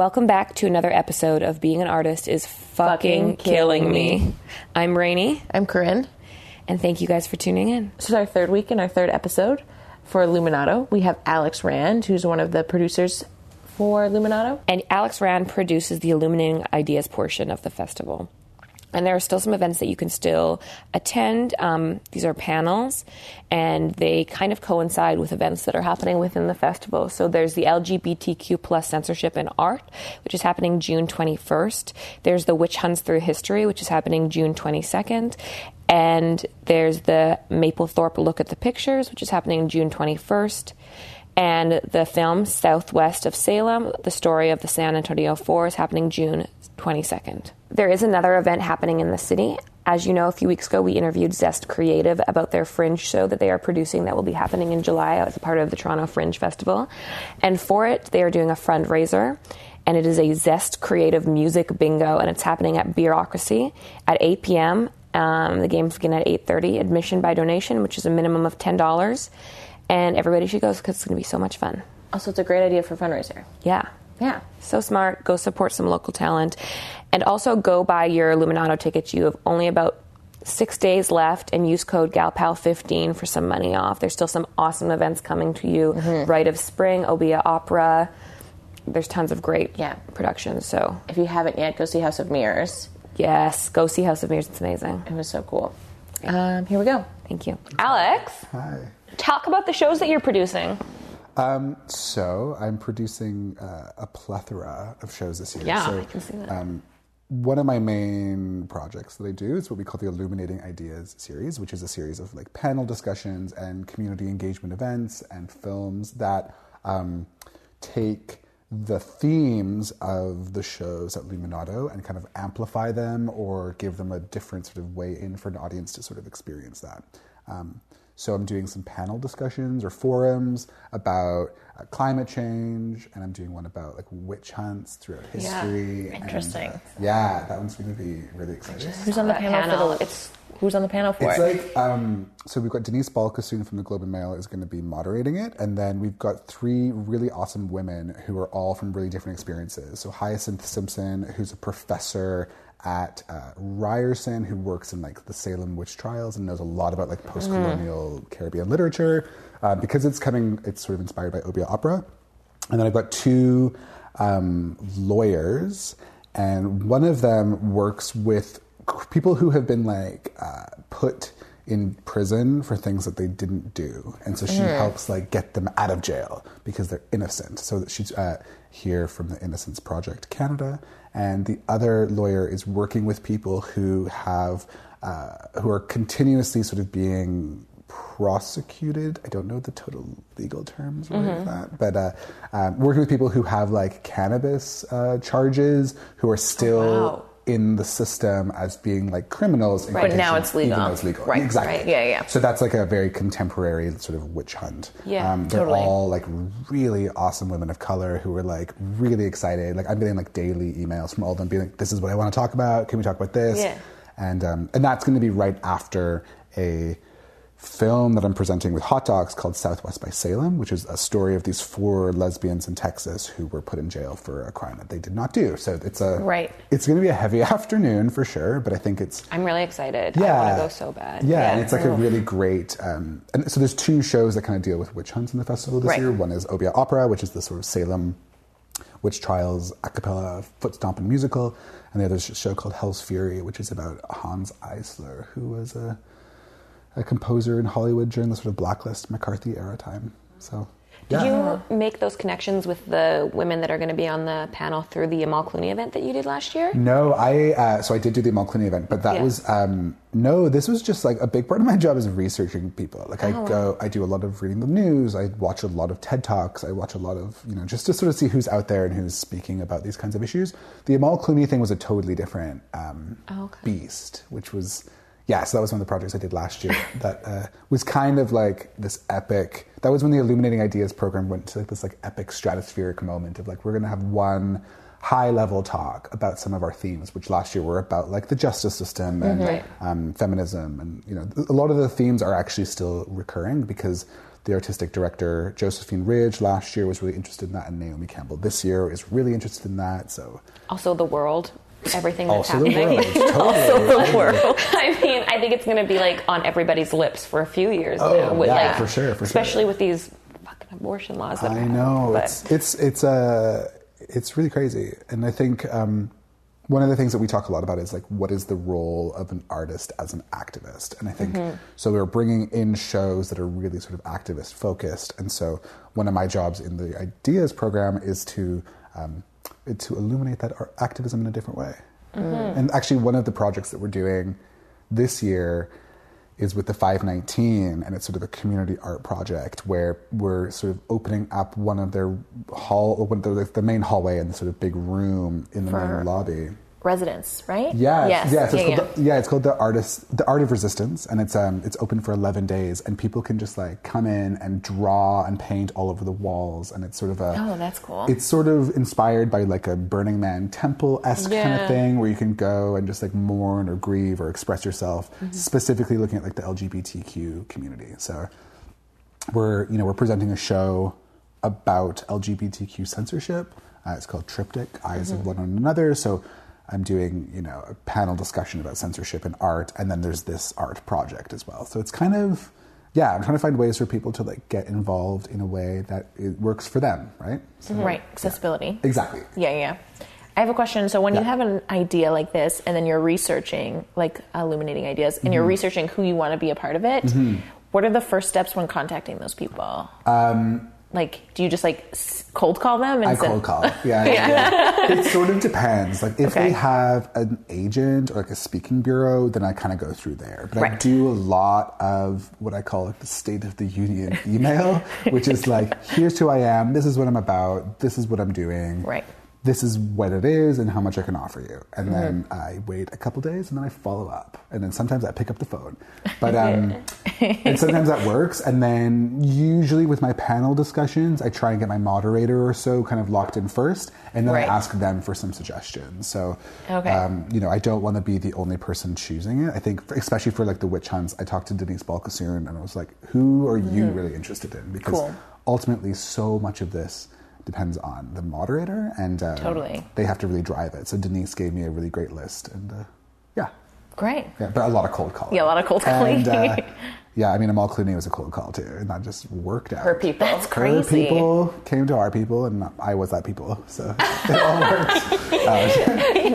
Welcome back to another episode of Being an Artist is Fucking, Fucking Killing Killing Me. Me. I'm Rainey, I'm Corinne. and thank you guys for tuning in. This is our third week and our third episode for Luminato. We have Alex Rand, who's one of the producers for Luminato. And Alex Rand produces the Illuminating Ideas portion of the festival. And there are still some events that you can still attend. Um, these are panels, and they kind of coincide with events that are happening within the festival. So there's the LGBTQ plus censorship in art, which is happening June 21st. There's the Witch Hunts Through History, which is happening June 22nd. And there's the Mapplethorpe Look at the Pictures, which is happening June 21st and the film Southwest of Salem, the story of the San Antonio Four, is happening June 22nd. There is another event happening in the city. As you know, a few weeks ago, we interviewed Zest Creative about their Fringe show that they are producing that will be happening in July as a part of the Toronto Fringe Festival. And for it, they are doing a fundraiser, and it is a Zest Creative Music Bingo, and it's happening at Bureaucracy at 8 p.m. Um, the games begin at 8:30. Admission by donation, which is a minimum of ten dollars, and everybody should go because it's going to be so much fun. Also, it's a great idea for fundraiser. Yeah. Yeah. So smart. Go support some local talent. And also go buy your Luminato tickets. You have only about six days left and use code GALPAL15 for some money off. There's still some awesome events coming to you. Rite of Spring, Obeah Opera. There's tons of great Yeah. productions. So, If you haven't yet, go see House of Mirrors. yes, go see House of Mirrors. It's amazing. It was so cool. Um, here we go. Thank you. Alex, Hi. talk about the shows that you're producing. Um, so I'm producing uh, a plethora of shows this year. Yeah, so, I can see that. Um, one of my main projects that I do is what we call the Illuminating Ideas series, which is a series of like panel discussions and community engagement events and films that um, take the themes of the shows at Luminato and kind of amplify them or give them a different sort of way in for an audience to sort of experience that. Um, so I'm doing some panel discussions or forums about uh, climate change, and I'm doing one about like witch hunts throughout history. and, Interesting. uh, yeah, that one's going to be really exciting. Who's on the panel, panel, for the? It's who's on the panel for It's it? like um, so we've got Denise Balkissoon from the Globe and Mail is going to be moderating it, and then we've got three really awesome women who are all from really different experiences. So Hyacinth Simpson, who's a professor at uh, Ryerson, who works in like the Salem witch trials and knows a lot about like post-colonial Caribbean literature, uh, because it's coming. It's sort of inspired by Obeah opera, and then I've got two um, lawyers, and one of them works with people who have been like uh, put in prison for things that they didn't do, and so she helps like get them out of jail because they're innocent. So that she's uh, here from the Innocence Project Canada, and the other lawyer is working with people who have uh, who are continuously sort of being prosecuted. I don't know the total legal terms of that, but uh, um, working with people who have like cannabis uh, charges who are still wow. In the system as being like criminals. in But now it's legal. Even though it's legal. Right, exactly. right. Yeah, yeah. So that's like a very contemporary sort of witch hunt. Yeah, um, they're totally. all like really awesome women of color who are like really excited. Like I'm getting like daily emails from all of them being like, "This is what I want to talk about. Can we talk about this?" Yeah. And um, and that's going to be right after a film that I'm presenting with Hot Dogs called Southwest by Salem, which is a story of these four lesbians in Texas who were put in jail for a crime that they did not do. So it's a Right. It's going to be a heavy afternoon for sure, but I think it's I'm really excited. yeah, I want to go so bad. Yeah, and it's like a really great. Um, and so there's two shows that kind of deal with witch hunts in the festival this Right. year. One is Obeah Opera, which is the sort of Salem witch trials a cappella foot stomping musical, and the other is a show called Hell's Fury, which is about Hanns Eisler, who was a a composer in Hollywood during the sort of blacklist McCarthy era time. So Did yeah. you make those connections with the women that are going to be on the panel through the Amal Clooney event that you did last year? No, I uh, so I did do the Amal Clooney event, but that Yeah. was um, no. This was just like a big part of my job is researching people. Like Oh, I go, I do a lot of reading the news. I watch a lot of TED talks. I watch a lot of you know just to sort of see who's out there and who's speaking about these kinds of issues. The Amal Clooney thing was a totally different um, Oh, okay. beast, which was yeah. So that was one of the projects I did last year. that uh, was kind of like this epic. That was when the Illuminating Ideas program went to like this like epic stratospheric moment of like we're going to have one high level talk about some of our themes, which last year were about like the justice system and Right. um, feminism, and you know a lot of the themes are actually still recurring because the artistic director Josephine Ridge last year was really interested in that, and Naomi Campbell this year is really interested in that. So Also, the world, everything that's also the happening. world, totally. the world. I mean, I think it's going to be like on everybody's lips for a few years Oh, now. With yeah, like, for sure, for sure. especially with these fucking abortion laws. That I know But it's it's it's uh, it's really crazy, and I think um, one of the things that we talk a lot about is like what is the role of an artist as an activist, and I think so. We're bringing in shows that are really sort of activist focused, and so one of my jobs in the ideas program is to um, to illuminate that art activism in a different way. Mm-hmm. And actually, one of the projects that we're doing this year is with the 519 and it's sort of a community art project where we're sort of opening up one of their hall one of the, the main hallway and the sort of big room in the For- main lobby Residents, right? yeah Yes. yeah, so it's yeah, called The, yeah it's called the artist the art of resistance and it's um it's open for 11 days and people can just like come in and draw and paint all over the walls and it's sort of a Oh, that's cool. it's sort of inspired by like a Burning Man temple esque kind of thing where you can go and just like mourn or grieve or express yourself, Mm-hmm. specifically looking at like the LGBTQ community. So we're you know we're presenting a show about LGBTQ censorship. Uh, it's called Triptych: Eyes Mm-hmm. of One on Another. So I'm doing you know a panel discussion about censorship and art, and then there's this art project as well. So it's kind of yeah, I'm trying to find ways for people to like get involved in a way that it works for them, right? So, mm-hmm. Right. Accessibility. Exactly. Yeah, yeah. I have a question. So when you have an idea like this, and then you're researching, like illuminating ideas, and Mm-hmm. you're researching who you want to be a part of it, mm-hmm. what are the first steps when contacting those people? Um, like, do you just like cold call them and I cold call. Yeah, yeah, it sort of depends. Like if Okay. they have an agent or like a speaking bureau, then I kind of go through there. But I do a lot of what I call like the State of the Union email, which is like, here's who I am. This is what I'm about. This is what I'm doing. Right. This is what it is and how much I can offer you. And Mm-hmm. then I wait a couple days and then I follow up. And then sometimes I pick up the phone. But um, and sometimes that works. And then usually with my panel discussions, I try and get my moderator or so kind of locked in first, and then Right. I ask them for some suggestions. So, Okay. um, you know, I don't want to be the only person choosing it. I think, for, especially for like the witch hunts, I talked to Denise Balkissoon, and I was like, "Who are you really interested in?" Because. Cool. ultimately, so much of this depends on the moderator, and uh, Totally. they have to really drive it. So Denise gave me a really great list, and uh, yeah. Great. Yeah, but a lot of cold calling. Yeah, a lot of cold calling. And, uh, yeah, I mean, Amal Clooney was a cold call too, and that just worked out. her people. That's Her crazy. people came to our people, and I was that people, so it all worked.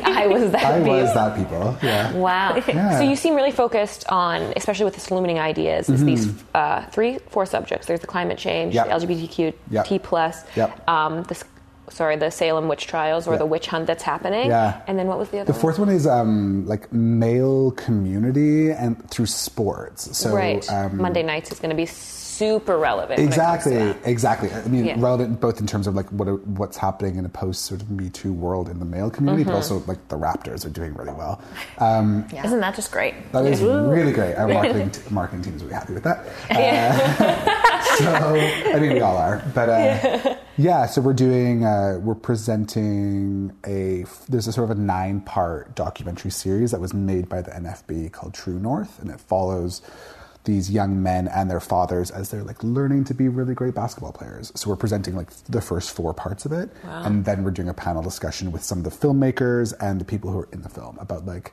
I was that. I view. was that people. Yeah. Wow. Yeah. So you seem really focused on, especially with this illuminating ideas, is these uh, three, four subjects. There's the climate change, Mm-hmm. Yep. the LGBTQ Yep. T plus, Yep. um, the, s- sorry, the Salem witch trials or Yeah. the witch hunt that's happening. Yeah. And then what was the other The fourth one is um, like male community and through sports. So right. um, Monday nights is going to be super relevant. when it comes to Exactly, exactly. I mean, Yeah. relevant both in terms of like what what's happening in a post sort of Me Too world in the male community, Mm-hmm. but also like the Raptors are doing really well. Um, Isn't that just great? That is Woo. really great. Our marketing t- marketing team is really happy with that. Uh, so I mean, we all are, but uh, yeah. So we're doing uh, we're presenting a there's a sort of a nine part documentary series that was made by the NFB called True North, and it follows these young men and their fathers as they're like learning to be really great basketball players. So we're presenting like the first four parts of it, and then we're doing a panel discussion with some of the filmmakers and the people who are in the film about like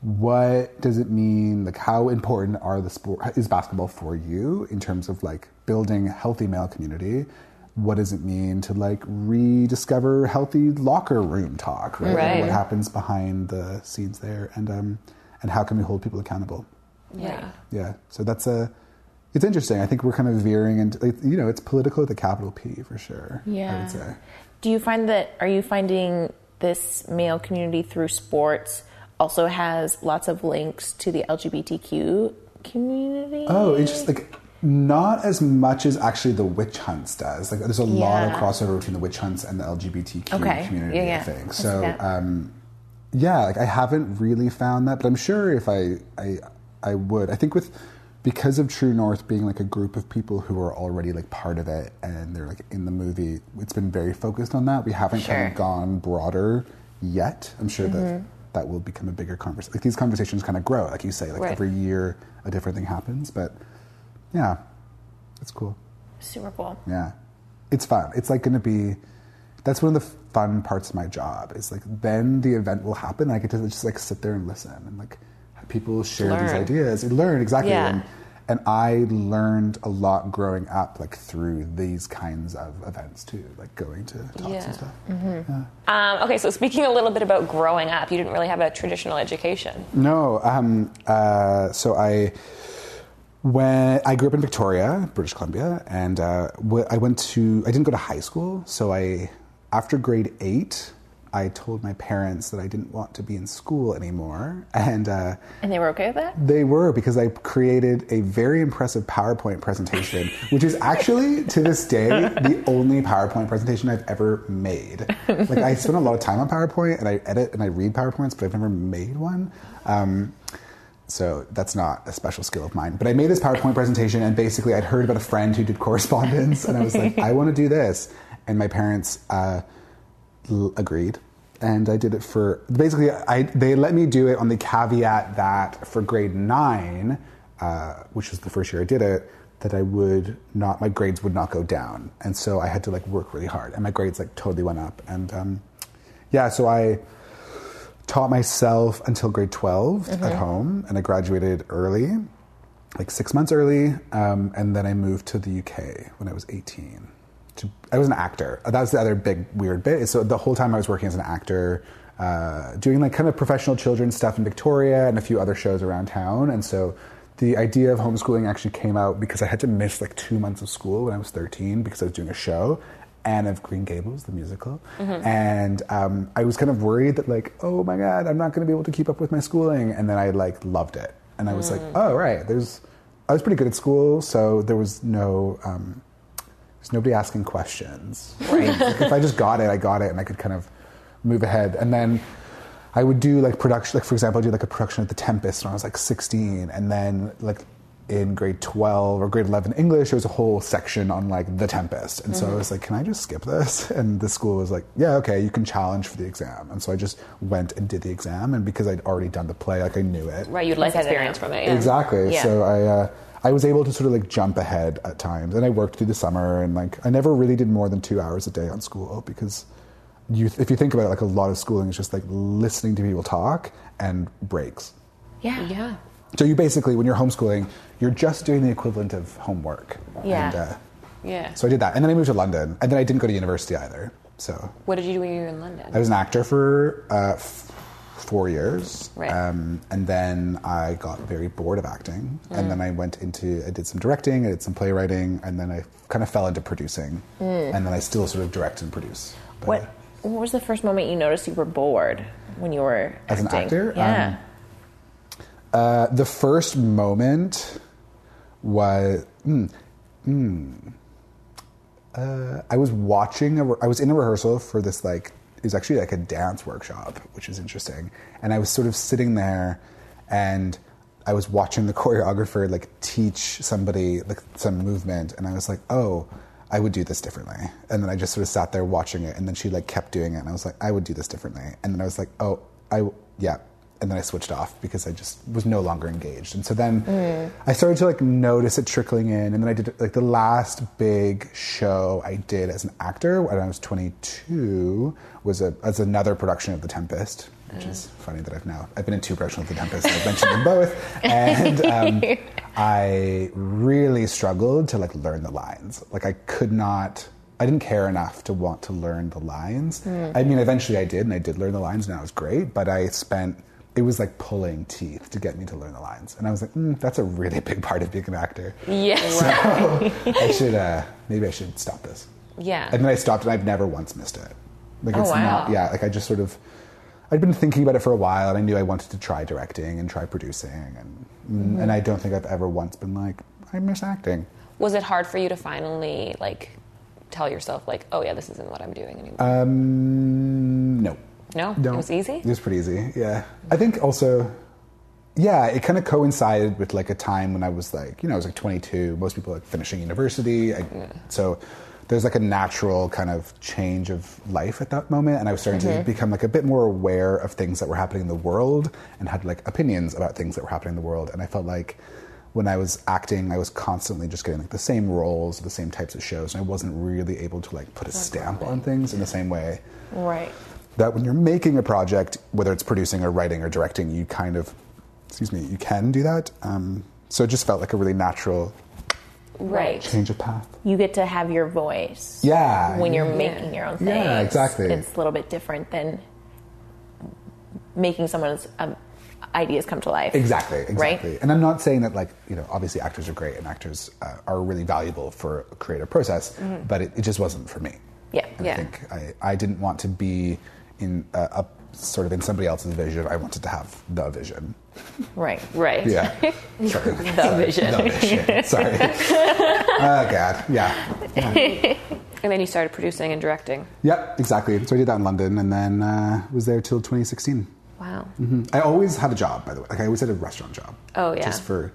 what does it mean like how important are the sport is basketball for you in terms of like building a healthy male community what does it mean to like rediscover healthy locker room talk right, Right. And what happens behind the scenes there and um and how can we hold people accountable Yeah. yeah so that's a it's interesting i think we're kind of veering into you know it's political with a capital p for sure Yeah. Do you find that, are you finding this male community through sports also has lots of links to the LGBTQ community? Oh, interesting. Like, not as much as actually the witch hunts does. Like, there's a lot of crossover between the witch hunts and the LGBTQ Okay. community. Yeah, yeah. I think so. Um, yeah, like I haven't really found that, but I'm sure if I, I, I would. I think with because of True North being like a group of people who are already like part of it and they're like in the movie, it's been very focused on that. We haven't kind of gone broader yet. I'm sure that Mm-hmm. that will become a bigger conversation. Like these conversations kind of grow, like you say, like Right. every year a different thing happens. But yeah, It's cool. Super cool. Yeah. It's fun. It's like going to be, that's one of the fun parts of my job. Is like then the event will happen. I get to just like sit there and listen and like have people share these ideas and learn exactly. Yeah. And, and I learned a lot growing up, like through these kinds of events too, like going to talks Yeah. and stuff. Um, okay, so speaking a little bit about growing up, you didn't really have a traditional education. No, um, uh, so I when I grew up in Victoria, British Columbia, and uh, I went to I didn't go to high school. So I after grade eight, I told my parents that I didn't want to be in school anymore, and. Uh, And they were okay with that? they were because I created a very impressive PowerPoint presentation, which is actually to this day the only PowerPoint presentation I've ever made. Like I spend a lot of time on PowerPoint and I edit and I read PowerPoints, but I've never made one. Um, so that's not a special skill of mine. But I made this PowerPoint presentation, and basically I'd heard about a friend who did correspondence, and I was like, I want to do this. And my parents uh, l- agreed, and I did it for basically. I they let me do it on the caveat that for grade nine, uh, which was the first year I did it, that I would not my grades would not go down, and so I had to like work really hard, and my grades like totally went up, and um, yeah, so I taught myself until grade 12 at home and i graduated early like six months early um, and then i moved to the uk when i was 18 to, i was an actor. That was the other big weird bit. So the whole time i was working as an actor uh, doing like kind of professional children's stuff in victoria and a few other shows around town. And so the idea of homeschooling actually came out because i had to miss like two months of school when i was 13 because i was doing a show Anne of Green Gables, the musical, and um, I was kind of worried that like, oh my god, I'm not going to be able to keep up with my schooling, and then I like loved it, and I was like, oh right, there's, I was pretty good at school, so there was no, um, there's nobody asking questions, right? like, if I just got it, I got it, and I could kind of move ahead, and then. I would do like production, like for example, I did like a production of The Tempest when I was like 16, and then like in grade 12 or grade 11 English, there was a whole section on like The Tempest, and so I was like, "Can I just skip this?" And the school was like, "Yeah, okay, you can challenge for the exam." And so I just went and did the exam, and because I'd already done the play, like I knew it. Right, you'd like Set it experience from it. Yeah. Exactly. Yeah. So I uh, I was able to sort of like jump ahead at times, and I worked through the summer, and like I never really did more than two hours a day on school because you if you think about it, like a lot of schooling is just like listening to people talk and breaks. Yeah. Yeah. So you basically, when you're homeschooling, you're just doing the equivalent of homework. Yeah. And, uh, Yeah. so I did that, and then I moved to London, and then I didn't go to university either. So what did you do when you were in London? I was an actor for uh, f- four years, Right. um, and then I got very bored of acting, Mm. and then I went into I did some directing, I did some playwriting, and then I kind of fell into producing, and then I still sort of direct and produce. But, What What was the first moment you noticed you were bored when you were As an acting? actor? Yeah. Uh, the first moment was. Mm, mm, uh, I was watching. A, I was in a rehearsal for this like it was actually like a dance workshop, which is interesting. And I was sort of sitting there, and I was watching the choreographer like teach somebody like some movement, and I was like, oh. I would do this differently. And then I just sort of sat there watching it, and then she like kept doing it, and I was like, I would do this differently. And then I was like, oh, I, yeah. And then I switched off because I just was no longer engaged. And so then mm. I started to like notice it trickling in. And then I did like the last big show I did as an actor when I was 22 was a, as another production of The Tempest, which is mm. funny that I've now, I've been in two productions of The Tempest. I've mentioned them both. And um, I really struggled to like learn the lines. Like I could not, I didn't care enough to want to learn the lines. Mm. I mean, eventually I did, and I did learn the lines, and that was great. But I spent it was like pulling teeth to get me to learn the lines, and I was like, mm, that's a really big part of being an actor. Yes. I should uh, maybe I should stop this. Yeah. And then I stopped, and I've never once missed it. Like Oh, it's wow. not, yeah. Like I just sort of, I'd been thinking about it for a while, and I knew I wanted to try directing and try producing, and Mm-hmm. and I don't think I've ever once been like, I miss acting. Was it hard for you to finally like tell yourself like, oh yeah, this isn't what I'm doing anymore? Um, no. No? No. It was easy? It was pretty easy. Yeah. I think also, yeah, it kind of coincided with like a time when I was like, you know, I was like 22. Most people like finishing university. I, So there's like a natural kind of change of life at that moment, and I was starting to mm-hmm. become like a bit more aware of things that were happening in the world and had like opinions about things that were happening in the world, and I felt like. when I was acting, I was constantly just getting like the same roles, the same types of shows, and I wasn't really able to like put a stamp on things in the same way Right. That when you're making a project, whether it's producing or writing or directing, you kind of, excuse me, you can do that. Um, so it just felt like a really natural Right. change of path. You get to have your voice. Yeah. When you're making your own thing. Yeah, exactly. It's a little bit different than making someone's um, ideas come to life. Exactly, exactly. Right? And I'm not saying that, like, you know, obviously actors are great and actors uh, are really valuable for a creative process, but it, it just wasn't for me. Yeah. And Yeah. I think I, I didn't want to be in a, a sort of in somebody else's vision. I wanted to have the vision. Right. Right. Yeah. Sorry. The vision. The vision. Sorry. oh, God. Yeah. And then you started producing and directing. Yep, exactly. So I did that in London and then uh, was there till 2016. Wow. I always had a job, by the way. Like I always had a restaurant job. Oh, yeah. Just for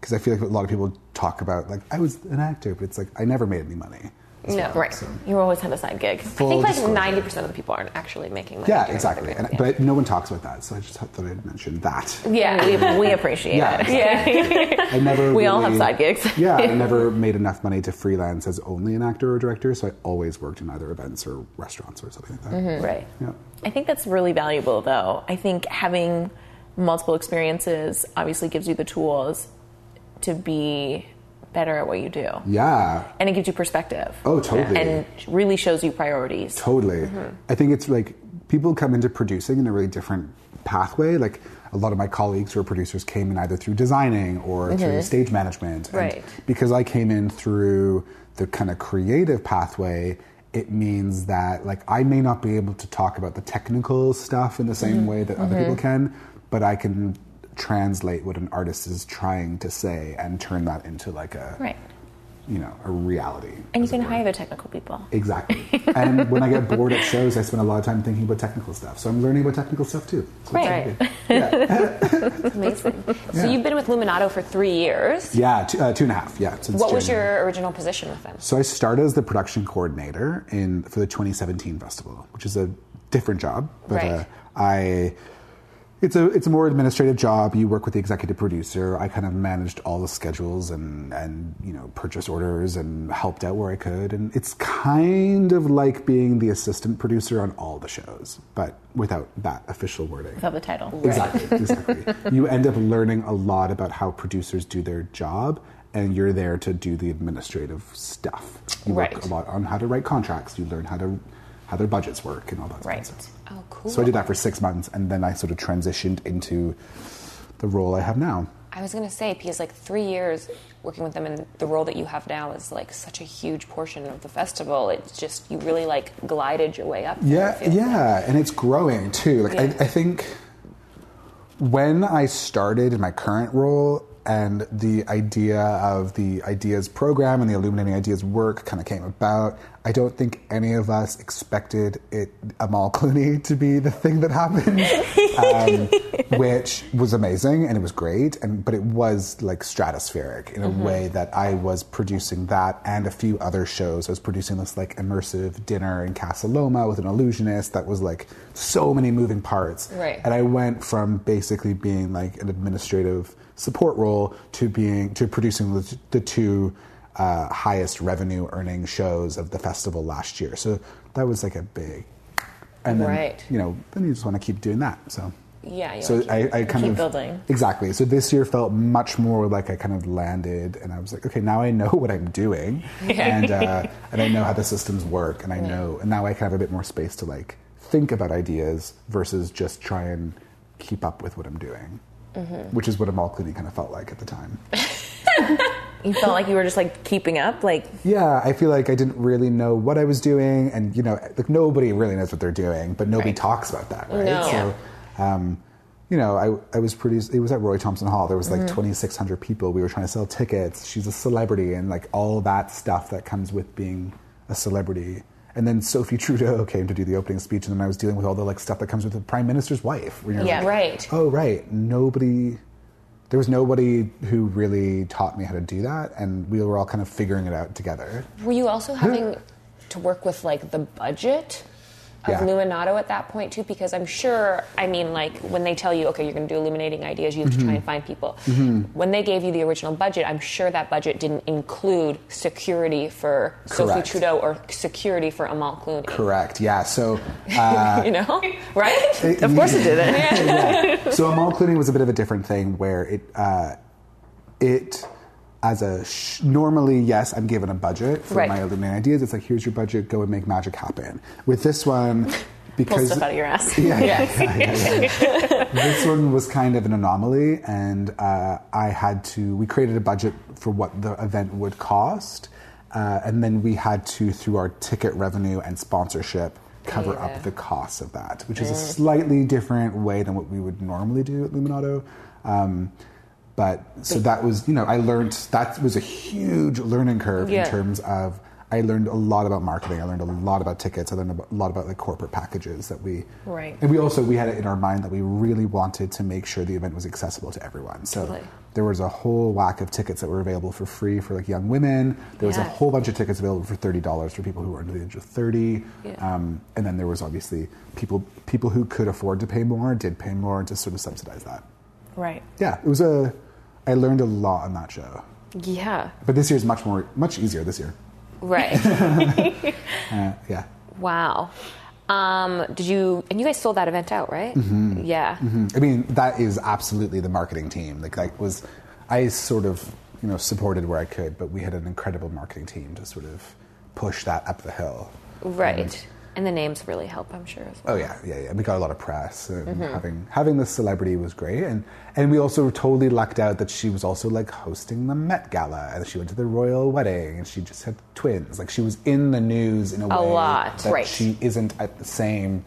because I feel like a lot of people talk about like I was an actor, but it's like I never made any money. No. Right. You always had a side gig. I think like ninety percent of the people aren't actually making money. Yeah, exactly. And, doing. But no one talks about that, so I just thought I'd mention that. yeah. We, we appreciate Yeah, it. yeah. I never. We all have side gigs. yeah, I never made enough money to freelance as only an actor or director, so I always worked in either events or restaurants or something like that. Mm-hmm. right. Yeah. I think that's really valuable, though. I think having multiple experiences obviously gives you the tools to be better at what you do. Yeah. And it gives you perspective. Oh, totally. And really shows you priorities. Totally. Mm-hmm. I think it's like people come into producing in a really different pathway. Like a lot of my colleagues who are producers came in either through designing or through mm-hmm. stage management. And Right. because I came in through the kind of creative pathway, it means that like I may not be able to talk about the technical stuff in the same mm-hmm. way that other people can, but I can translate what an artist is trying to say and turn that into like a Right. you know, a reality. And you can hire the technical people. Exactly. and when I get bored at shows, I spend a lot of time thinking about technical stuff. So I'm learning about technical stuff too. So Right. Yeah, Amazing. So you've been with Luminato for three years. yeah two, uh, two and a half. Yeah. since What was your original position with them? So I started as the production coordinator in for the 2017 festival, which is a different job. But Right. uh, I, it's a it's a more administrative job. You work with the executive producer. I kind of managed all the schedules and and you know purchase orders and helped out where I could. And it's kind of like being the assistant producer on all the shows, but without that official wording. Without the title. Exactly, exactly. you end up learning a lot about how producers do their job, and you're there to do the administrative stuff. You Right. work a lot on how to write contracts. You learn how to how their budgets work and all that Right. stuff. Oh, cool. So I did that for six months, and then I sort of transitioned into the role I have now. I was gonna say because like three years working with them, and the role that you have now is like such a huge portion of the festival. It's just you really like glided your way up. there, Yeah, yeah, and it's growing too. Like Yeah. I, I think when I started in my current role and the idea of the ideas program and the illuminating ideas work kind of came about, I don't think any of us expected it Amal Clooney to be the thing that happened, um, which was amazing and it was great, and but it was like stratospheric in a way that I was producing that and a few other shows. I was producing this like immersive dinner in Casa Loma with an illusionist that was like so many moving parts, Right. and I went from basically being like an administrative support role to being to producing the, the two uh, highest revenue earning shows of the festival last year. So that was like a big, and then Right. you know then you just want to keep doing that. So Yeah, so wanna I, I kind keep of building. exactly. So this year felt much more like I kind of landed, and I was like, okay, now I know what I'm doing, and uh, and I know how the systems work, and I know, and now I of have a bit more space to like think about ideas versus just try and keep up with what I'm doing, Mm-hmm. which is what Amal Clooney kind of felt like at the time. You felt like you were just like keeping up, like Yeah, I feel like I didn't really know what I was doing, and you know, like nobody really knows what they're doing, but nobody Right. talks about that, right? No. So, um, you know, I, I was pretty. It was at Roy Thomson Hall. There was like 2,600 people. We were trying to sell tickets. She's a celebrity, and like all that stuff that comes with being a celebrity. And then Sophie Trudeau came to do the opening speech, and then I was dealing with all the like stuff that comes with the prime minister's wife. where you're Yeah. like, right. oh right nobody there was nobody who really taught me how to do that and we were all kind of figuring it out together Were you also having to work with like the budget of Yeah. Luminato at that point too, because I'm sure. I mean, like when they tell you, okay, you're going to do illuminating ideas, you have to Mm-hmm. try and find people. When they gave you the original budget, I'm sure that budget didn't include security for Sophie Trudeau or security for Amal Clooney. Correct. Yeah. So. Uh, You know, right? Of course it didn't. yeah. So Amal Clooney was a bit of a different thing where it uh, it as a sh- normally yes I'm given a budget for Right. my illuminating ideas. It's like here's your budget, go and make magic happen. With this one, because stuff out of your ass. yeah, yeah, yeah, yeah, yeah. this one was kind of an anomaly, and uh, I had to. We created a budget for what the event would cost, uh, and then we had to, through our ticket revenue and sponsorship, cover Yeah. up the cost of that, which is a slightly different way than what we would normally do at Luminato. Um, but so that was, you know, I learned that was a huge learning curve Yeah. in terms of. I learned a lot about marketing. I learned a lot about tickets. I learned a lot about like corporate packages that we Right. and we also we had it in our mind that we really wanted to make sure the event was accessible to everyone. So Totally. there was a whole whack of tickets that were available for free for like young women. There was a whole bunch of tickets available for thirty dollars for people who were under the age of thirty. Yeah. Um, and then there was obviously people people who could afford to pay more did pay more to sort of subsidize that. Right. Yeah, it was a. I learned a lot on that show, Yeah. but this year is much more much easier. This year, Right. uh, yeah. wow. Um, did you? And you guys sold that event out, right? Mm-hmm. Yeah. I mean, that is absolutely the marketing team. Like, that was, I sort of, you know, supported where I could, but we had an incredible marketing team to sort of push that up the hill. Right. And the names really help, I'm sure. As well. Oh yeah, yeah, yeah. We got a lot of press, and Mm-hmm. having having the celebrity was great, and and we also totally lucked out that she was also like hosting the Met Gala, and she went to the royal wedding, and she just had twins. Like she was in the news in a, A way lot. that Right. she isn't at the same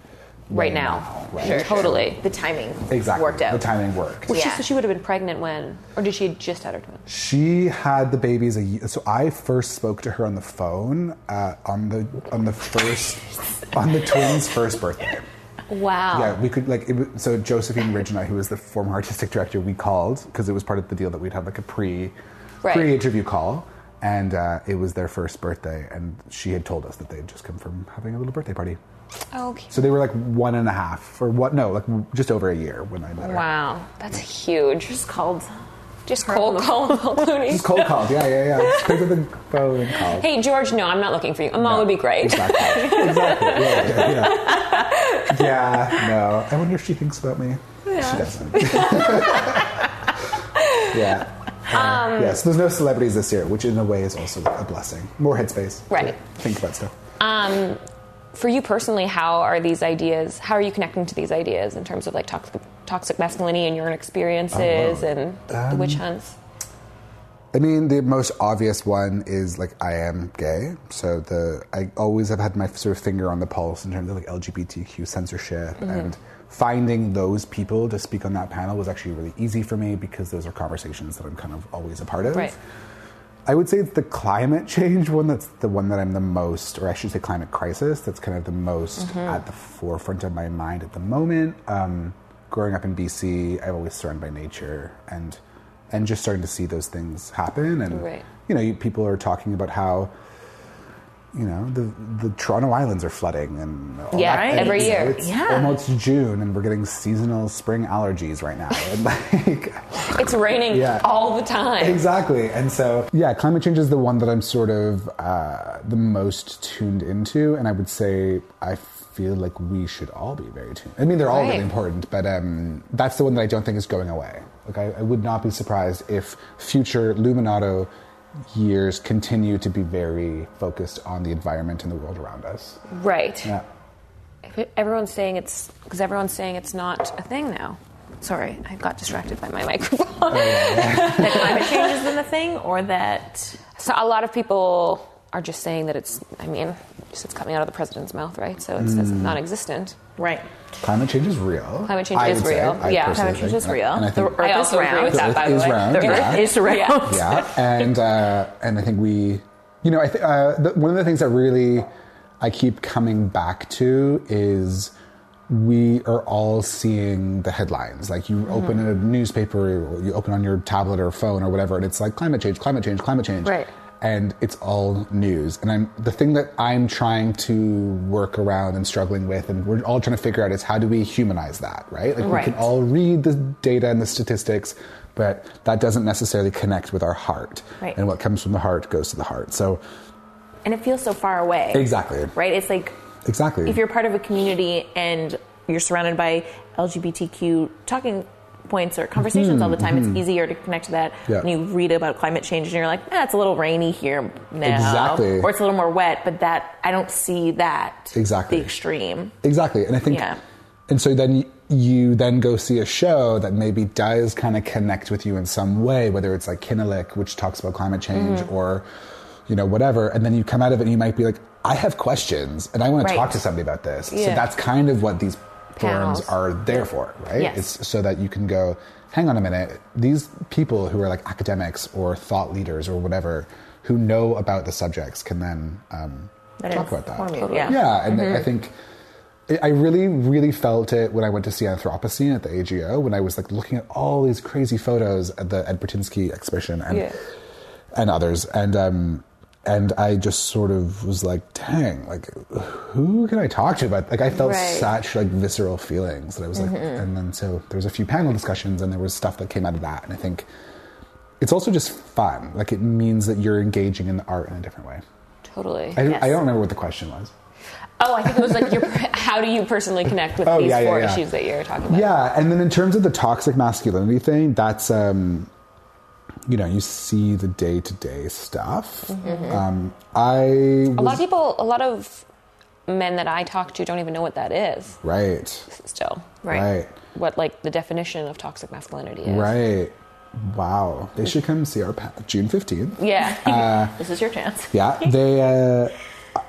Right way now. right? Sure. Totally. The timing Exactly. worked out. The timing worked. Well, she, Yeah. so she would have been pregnant when, or did she just had her twins? She had the babies a year. So I first spoke to her on the phone uh, on the on the first on the twins' first birthday. Wow. Yeah, we could like it, so Josephine Ridge and I, who was the former artistic director, we called because it was part of the deal that we'd have like a pre Right. pre interview call, and uh, it was their first birthday, and she had told us that they had just come from having a little birthday party. Okay. So they were like one and a half or what? No, like just over a year when I met her. Wow. That's huge. Just called. Just cold call Amal Clooney. Just cold called. Yeah, yeah, yeah. Just picked up the phone and called. Hey, George, no, I'm not looking for you. Amal No, would be great. Exactly. exactly. Yeah, yeah, yeah. Yeah, no. I wonder if she thinks about me. She doesn't. yeah. Uh, Um, yes, there's no celebrities this year, which in a way is also a blessing. More headspace. to Right. Think about stuff. Um, for you personally, how are these ideas? How are you connecting to these ideas in terms of like toxic, toxic masculinity and your own experiences Oh, and the witch hunts? I mean, the most obvious one is like I am gay, so the I always have had my sort of finger on the pulse in terms of like LGBTQ censorship Mm-hmm. and finding those people to speak on that panel was actually really easy for me because those are conversations that I'm kind of always a part of. Right. I would say it's the climate change one that's the one that I'm the most, or I should say climate crisis, that's kind of the most Mm-hmm. at the forefront of my mind at the moment. Um, growing up in BC, I've always surrounded by nature and and just starting to see those things happen. And Right. you know, you, people are talking about how you know the the Toronto Islands are flooding and all Yeah, that. And every year. It's Yeah. almost June, and we're getting seasonal spring allergies right now. And like, It's raining Yeah. all the time. Exactly. And so, yeah, climate change is the one that I'm sort of uh, the most tuned into. And I would say I feel like we should all be very tuned. I mean, they're all Right. really important, but um, that's the one that I don't think is going away. Like, I, I would not be surprised if future Luminato years continue to be very focused on the environment and the world around us. Right. Yeah. If it- Everyone's saying it's because everyone's saying it's not a thing now. Sorry, I got distracted by my microphone. Oh, that climate change isn't a thing, or that So a lot of people are just saying that it's. I mean, just it's coming out of the president's mouth, right? So it's, it's non-existent. right? Climate change is real. Climate change I is would say. real. Yeah. Climate change think. is real. And I The Earth I is also agree round. with The that, Earth by the is way. round, The yeah. Earth is round. yeah, and uh, and I think we, you know, I th- uh, the, one of the things that really I keep coming back to is we are all seeing the headlines. Like you open a newspaper, or you open on your tablet or phone or whatever, and it's like climate change, climate change, climate change. Right. And it's all news. And I'm the thing that I'm trying to work around and struggling with, and we're all trying to figure out is how do we humanize that, right? Like Right. we can all read the data and the statistics, but that doesn't necessarily connect with our heart. Right. And what comes from the heart goes to the heart. So And it feels so far away. exactly, Right? It's like exactly. if you're part of a community and you're surrounded by LGBTQ talking points or conversations all the time, it's easier to connect to that Mm-hmm. Yeah. when you read about climate change and you're like, eh, it's a little rainy here now. Exactly. Or it's a little more wet, but that I don't see that. Exactly. The extreme. Exactly, and I think, Yeah. and so then you then go see a show that maybe does kind of connect with you in some way, whether it's like Kiinalik, which talks about climate change, Mm-hmm. or you know whatever, and then you come out of it and you might be like, I have questions and I want to talk to somebody about this. So that's kind of what these forums Panels. are there for, right? Yes. It's so that you can go, hang on a minute, these people who are like academics or thought leaders or whatever who know about the subjects can then um, talk about that. inform you, yeah. Yeah, and I think I really, really felt it when I went to see Anthropocene at the AGO when I was like looking at all these crazy photos at the Ed Burtynsky exhibition and Yeah. and others, and um, and I just sort of was like, dang, like who can I talk to about? Like I felt Right. such like visceral feelings that I was like, and then so there was a few panel discussions and there was stuff that came out of that, and I think it's also just fun. Like it means that you're engaging in the art in a different way. Totally. I, Yes. I don't remember what the question was. oh, I think it was like your, how do you personally connect with Oh, these yeah, yeah, four yeah. issues that you're talking about? Yeah, and then in terms of the toxic masculinity thing, that's um, you know, you see the day to day stuff. Um, I A lot of people, a lot of men that I talk to don't even know what that is right, still. Right. right, What like the definition of toxic masculinity is. right. Wow, they should come see our pa- June fifteenth. Yeah. this is your chance. Yeah, they. Uh,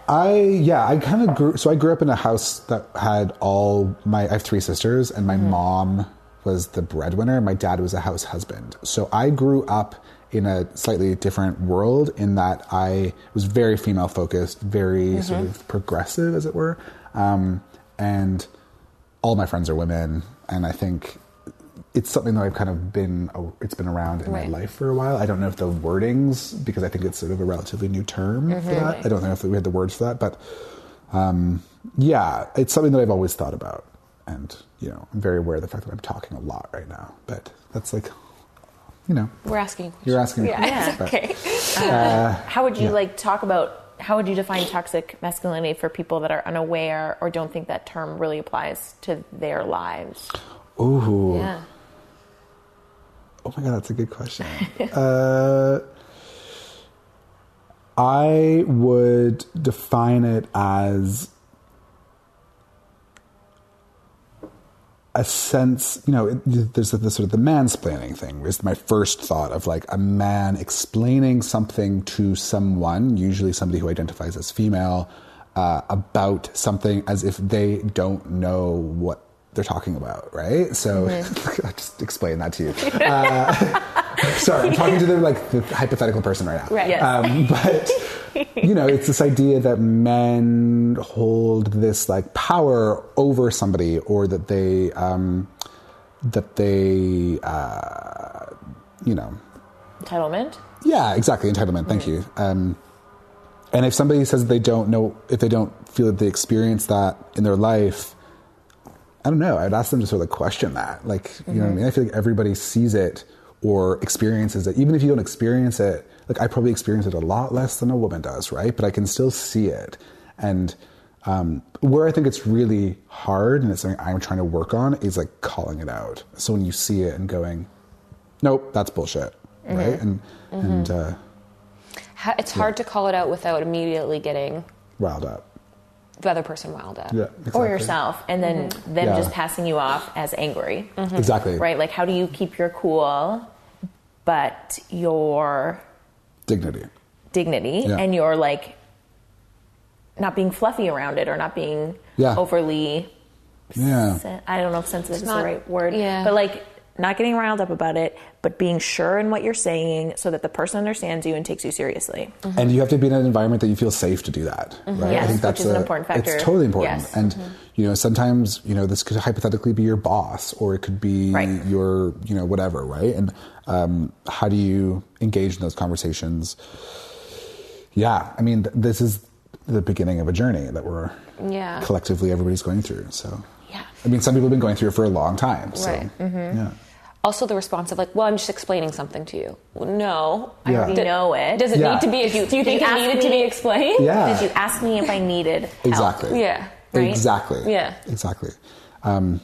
I yeah, I kind of grew. So I grew up in a house that had all my. I have three sisters, and my mom was the breadwinner. My dad was a house husband. So I grew up in a slightly different world in that I was very female focused, very sort of progressive, as it were, um, and all my friends are women, and I think it's something that I've kind of been it's been around in Right. my life for a while. I don't know if the wordings because I think it's sort of a relatively new term Mm-hmm. for that. I don't know if we had the words for that, but um, yeah, it's something that I've always thought about, and you know, I'm very aware of the fact that I'm talking a lot right now. But that's like, you know, We're asking. you're asking. Yeah. questions, but- Okay. How would you Yeah. like talk about how would you define toxic masculinity for people that are unaware or don't think that term really applies to their lives? Ooh. Yeah. Oh my god, that's a good question. uh, I would define it as a sense, you know, it, there's the sort of the mansplaining thing. Is my first thought of like a man explaining something to someone, usually somebody who identifies as female, uh, about something as if they don't know what they're talking about, right? So I'll just explain that to you. Uh, sorry, I'm talking to the like the hypothetical person right now. Right. Yes. Um, but you know, it's this idea that men hold this like power over somebody, or that they um, that they uh, you know Entitlement? yeah, exactly. Entitlement. Thank you. Um, and if somebody says they don't know, if they don't feel that they experience that in their life, I don't know. I'd ask them to sort of question that. Like, you know what I mean? I feel like everybody sees it or experiences it. Even if you don't experience it, like I probably experience it a lot less than a woman does, right? But I can still see it. And um, where I think it's really hard and it's something I'm trying to work on is like calling it out. So when you see it and going, nope, that's bullshit, right? And and uh, It's hard to call it out without immediately getting riled up. the other person wound up. Yeah, Or yourself, and then them Yeah. just passing you off as angry, Exactly. right? Like, how do you keep your cool, but your Dignity. dignity Yeah. and your like not being fluffy around it or not being Yeah. overly Yeah. sen- I don't know if sensitive is not- the right word, yeah. but like not getting riled up about it, but being sure in what you're saying so that the person understands you and takes you seriously. Mm-hmm. And you have to be in an environment that you feel safe to do that, mm-hmm. right? Yes, which is an important factor. It's totally important. Yes. And mm-hmm. you know, sometimes you know this could hypothetically be your boss, or it could be Right. your you know whatever, right? And um, how do you engage in those conversations yeah, I mean, th- this is the beginning of a journey that we're Yeah. collectively everybody's going through. So. I mean, some people have been going through it for a long time. So, Right. yeah. Also, the response of like, "Well, I'm just explaining something to you." Well, no, I already D- know it. Does it Yeah. need to be? Do you, do you think you it ask needed to be explained? Yeah. Did you ask me if I needed help? Exactly. Yeah. Right? Exactly. Yeah. Exactly. Um,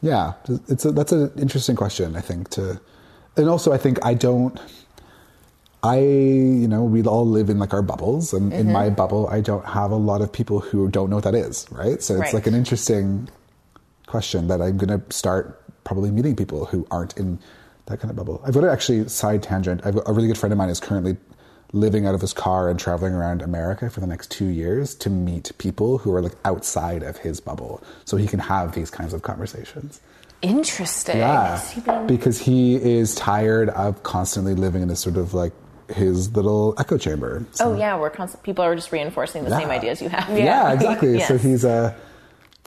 yeah, it's a, that's an interesting question. I think to, and also I think I don't. I, you know, we all live in like our bubbles, and in my bubble, I don't have a lot of people who don't know what that is, right? So it's Right. like an interesting question that I'm going to start probably meeting people who aren't in that kind of bubble. I've got to actually side tangent. I've got a really good friend of mine is currently living out of his car and traveling around America for the next two years to meet people who are like outside of his bubble, so he can have these kinds of conversations. Interesting. Yeah, because he is tired of constantly living in this sort of like his little echo chamber. So- Oh yeah, we're constant. People are just reinforcing the same ideas you have. Yeah, exactly. So Yes. he's uh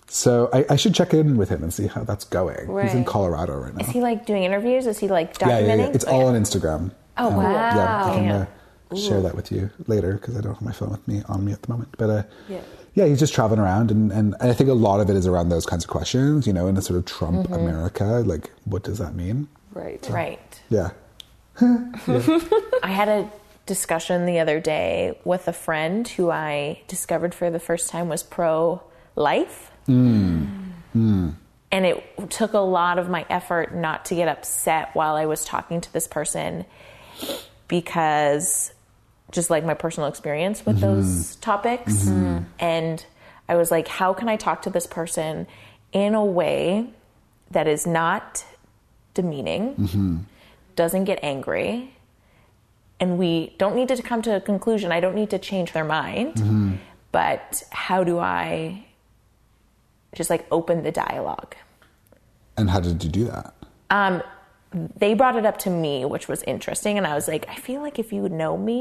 so I, I should check in with him and see how that's going. He's in Colorado right now. Is he like doing interviews? Is he like documenting? yeah, yeah, yeah. It's all on Instagram. Oh, Um, wow. Yeah, I can Yeah. uh, share that with you later because I don't have my phone with me on me at the moment. But uh, Yeah. yeah, he's just traveling around, and, and I think a lot of it is around those kinds of questions. You know, in a sort of Trump Mm-hmm. America, like what does that mean? Right. right. Yeah, I had a discussion the other day with a friend who I discovered for the first time was pro life. Hmm. Hmm. And it took a lot of my effort not to get upset while I was talking to this person because just like my personal experience with mm-hmm. those topics. Mm-hmm. And I was like, how can I talk to this person in a way that is not demeaning, mm-hmm. Doesn't get angry, and we don't need to come to a conclusion. I don't need to change their mind, but how do I just like open the dialogue? and how did you do that? Um, they brought it up to me, which was interesting, and I was like, I feel like if you would know me,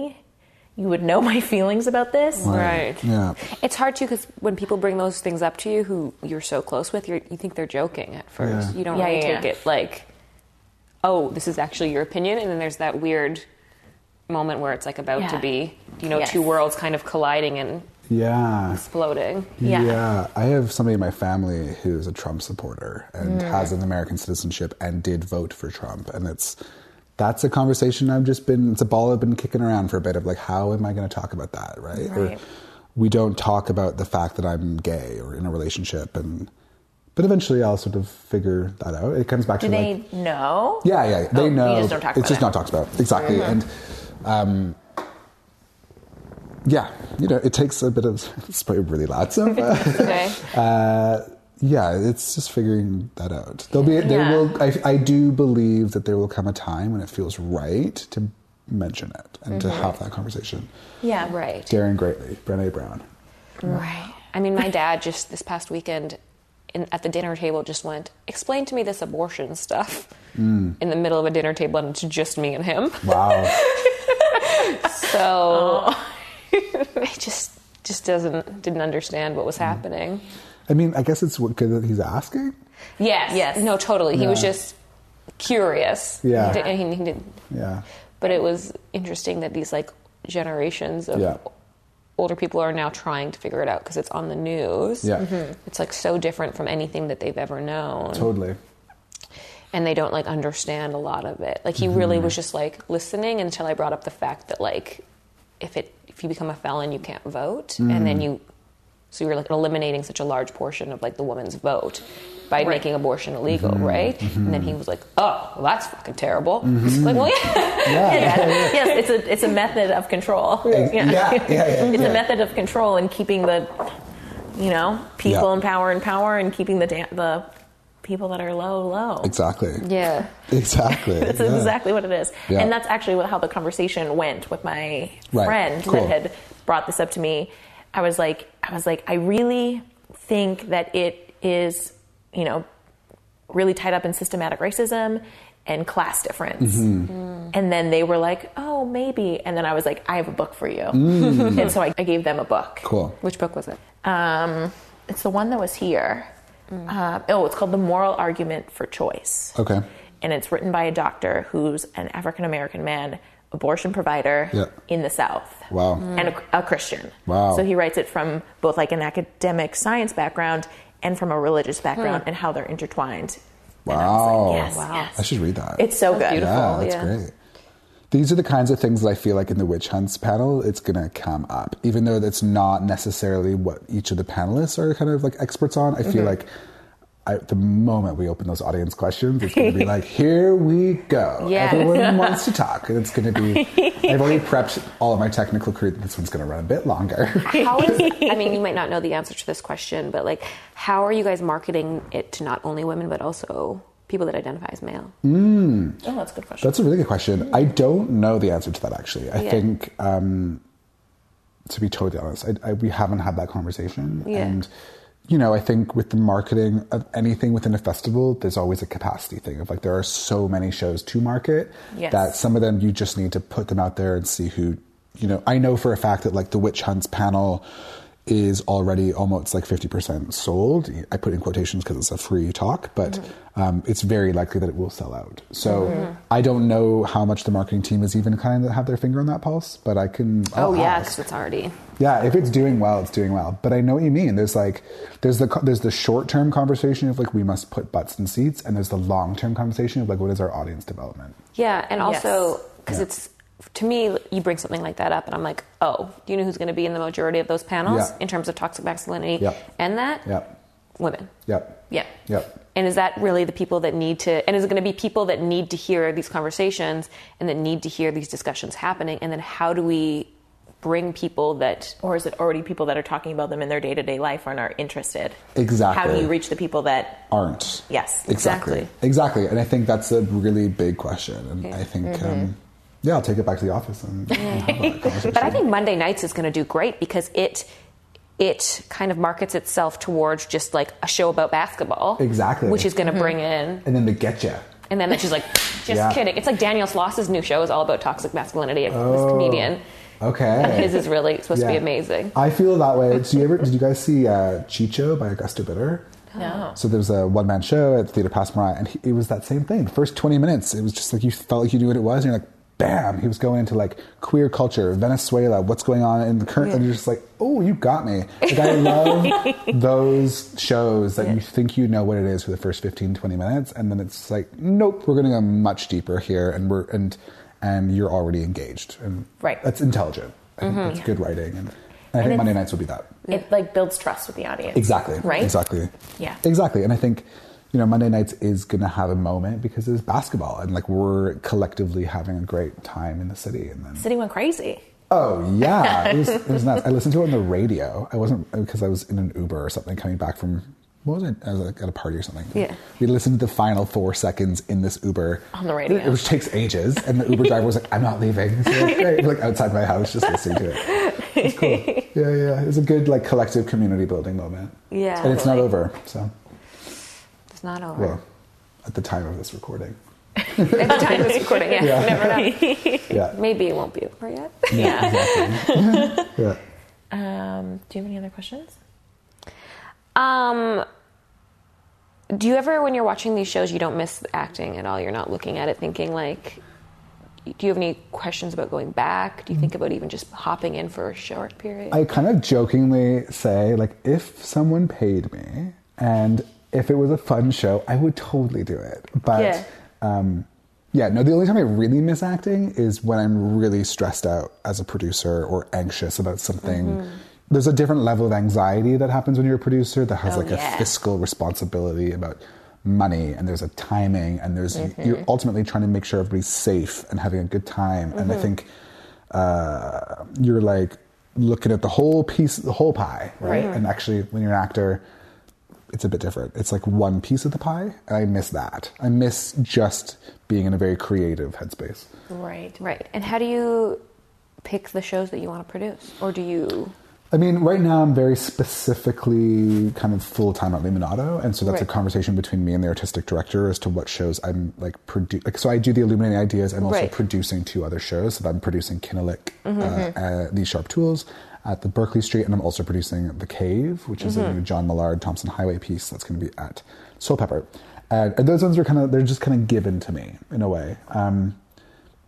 you would know my feelings about this. Right. Yeah, It's hard too because when people bring those things up to you, who you're so close with, you're, you think they're joking at first. Yeah. You don't Yeah, really yeah, take yeah. it like, oh, this is actually your opinion, and then there's that weird moment where it's like about Yeah. to be, you know, Yes. two worlds kind of colliding and yeah. exploding. Yeah. yeah I have somebody in my family who's a Trump supporter and mm. has an American citizenship and did vote for Trump. And it's that's a conversation I've just been it's a ball I've been kicking around for a bit of like how am I going to talk about that, right? Or Right. we don't talk about the fact that I'm gay or in a relationship and but eventually I'll sort of figure that out. It comes back Do to they like know? yeah, yeah, they Oh, know. just don't talk it's just it. not talked about exactly, and um, yeah, you know, it takes a bit of. It's probably really loud, so uh, Okay. uh, yeah, it's just figuring that out. There'll be there Yeah. will. I, I do believe that there will come a time when it feels right to mention it and to have that conversation. Yeah. Right. Daring greatly, Brené Brown. Right. I mean, my dad just this past weekend in, at the dinner table just went, explain to me this abortion stuff hmm. in the middle of a dinner table and it's just me and him. Wow. So I just just doesn't didn't understand what was hmm. happening. I mean, I guess it's what good that he's asking. Yes. Yes. No, totally. He was just curious. Yeah. He did, and he, he did, Yeah. but it was interesting that these like generations of Yeah. Older people are now trying to figure it out because it's on the news. Yeah. It's like so different from anything that they've ever known. Totally. and they don't like understand a lot of it. Like he Mm-hmm. really was just like listening until I brought up the fact that like if it if you become a felon you can't vote and Mm. then you so you're like eliminating such a large portion of like the woman's vote by making abortion illegal, Mm-hmm. right? And then he was like, "Oh, well, that's fucking terrible." Mm-hmm. Like, well, yeah. Yeah. yes, it's a it's a method of control. Yeah, yeah, yeah, yeah, it's yeah. a method of control and keeping the, you know, people Yeah. in power in power and keeping the da- the people that are low low. Exactly. yeah. Exactly. That's yeah. exactly what it is. Yeah. And that's actually how the conversation went with my Right. friend Cool. that had brought this up to me. I was like, I was like, I really think that it is, you know, really tied up in systematic racism and class difference. Mm-hmm. And then they were like, oh, maybe. And then I was like, I have a book for you. Mm. and so I, I gave them a book. Cool. Which book was it? Um, it's the one that was here. Uh, oh, it's called The Moral Argument for Choice Okay. and it's written by a doctor who's an African American man abortion provider Yeah. in the South. Wow. And a, a Christian. Wow. So he writes it from both like an academic science background and from a religious background and how they're intertwined. And I was Wow. like, yes, Wow. yes. I should read that. It's so good. beautiful. yeah, that's yeah. great. These are the kinds of things that I feel like in the witch hunts panel, it's going to come up, even though that's not necessarily what each of the panelists are kind of like experts on. I Mm-hmm. feel like I, the moment we open those audience questions, it's going to be like, here we go. Yeah. Everyone wants to talk. And it's going to be, I've already prepped all of my technical crew. that This one's going to run a bit longer. How is, I mean, you might not know the answer to this question, but like, how are you guys marketing it to not only women, but also people that identify as male? Oh, that's a good question. That's a really good question. I don't know the answer to that actually. I Yeah. think, um, to be totally honest, I, I, we haven't had that conversation. Yeah. And, you know, I think with the marketing of anything within a festival, there's always a capacity thing of like there are so many shows to market Yes. that some of them you just need to put them out there and see who, you know, I know for a fact that like the Witch Hunts panel is already almost like 50% sold. I put in quotations because it's a free talk, but Mm-hmm. um, it's very likely that it will sell out. So I don't know how much the marketing team is even kind of have their finger on that pulse, but I can. I'll Oh, yeah, because it's already. Yeah, if it's doing well, it's doing well. But I know what you mean. There's like, there's the there's the short term conversation of like we must put butts in seats, and there's the long term conversation of like what is our audience development. Yeah, and also Yes. because Yeah. it's to me, you bring something like that up, and I'm like, oh, do you know who's going to be in the majority of those panels Yeah. in terms of toxic masculinity Yep. and that? Yep. Women. Yep. yeah. Yep. And is that really the people that need to? And is it going to be people that need to hear these conversations and that need to hear these discussions happening? And then how do we bring people that? Or is it already people that are talking about them in their day to day life and are interested? Exactly. How do you reach the people that Aren't. Yes, Exactly. exactly. Exactly. And I think that's a really big question. And I think, Mm-hmm. um, yeah, I'll take it back to the office and, and have. But I think Monday nights is going to do great because it it kind of markets itself towards just like a show about basketball, Exactly. which is going to bring in. and then the get you. And then she's like, just Yeah. kidding. It's like Daniel Sloss's new show is all about toxic masculinity. This Oh. comedian. Okay. And his is really supposed to be amazing. I feel that way. Did you ever? Did you guys see uh, Chicho by Augusto Bitter? No. So there was a one man show at the Theatre Passe Muraille, and he, it was that same thing. The first twenty minutes, it was just like you felt like you knew what it was, and you're like, bam! He was going into like queer culture, Venezuela, what's going on in the current, and you're just like, oh, you got me. Like I love those shows that you think you know what it is for the first 15, 20 minutes, and then it's like, nope, we're going to go much deeper here, and we're and and you're already engaged, and Right. that's intelligent. I think mm-hmm. that's good writing, and, and I think it's- Monday nights will be that. It like builds trust with the audience. Exactly. Right? Exactly. Yeah. Exactly. And I think, you know, Monday nights is going to have a moment because it's basketball and like we're collectively having a great time in the city. And then, City went crazy. oh yeah, it was, it was nuts. I listened to it on the radio. I wasn't uh, because I was in an Uber or something coming back from. What was it? I was like at a party or something. Yeah. We listened to the final four seconds in this Uber On the radio. which takes ages. And the Uber driver was like, "I'm not leaving." So like, great. Like outside my house, just listening to it. It's cool. Yeah, yeah. It was a good like collective community building moment. Yeah. and it's not over. So, It's not over. well, at the time of this recording, At the time of this recording, yeah. Yeah. Never know. yeah, Maybe it won't be over yet. yeah, exactly. yeah. Um, do you have any other questions? Um, do you ever, when you're watching these shows, you don't miss acting at all? You're not looking at it thinking like, do you have any questions about going back? Do you think about even just hopping in for a short period? I kind of jokingly say, like, if someone paid me and if it was a fun show, I would totally do it. But Yeah. um, yeah, no, the only time I really miss acting is when I'm really stressed out as a producer or anxious about something. Mm-hmm. There's a different level of anxiety that happens when you're a producer that has Oh, like yeah. a fiscal responsibility about money and there's a timing and there's Mm-hmm. you're ultimately trying to make sure everybody's safe and having a good time and i Mm-hmm. think uh, you're like looking at the whole piece, the whole pie, right? Right. And actually, when you're an actor, it's a bit different. It's like one piece of the pie, and I miss that. I miss just being in a very creative headspace. Right. right. And how do you pick the shows that you want to produce? Or do you. I mean, right now I'm very specifically kind of full time at Luminato, and so that's a conversation between me and the artistic director as to what shows I'm like produ- like. So I do the Illuminating Ideas. I'm also Right. producing two other shows. So I'm producing Kiinalik, Mm-hmm. uh, uh, These Sharp Tools at the Berkeley Street, and I'm also producing The Cave, which is Mm-hmm. a new John Millard Tomson Highway piece that's going to be at Soulpepper. And, and those ones are kind of they're just kind of given to me in a way. Um,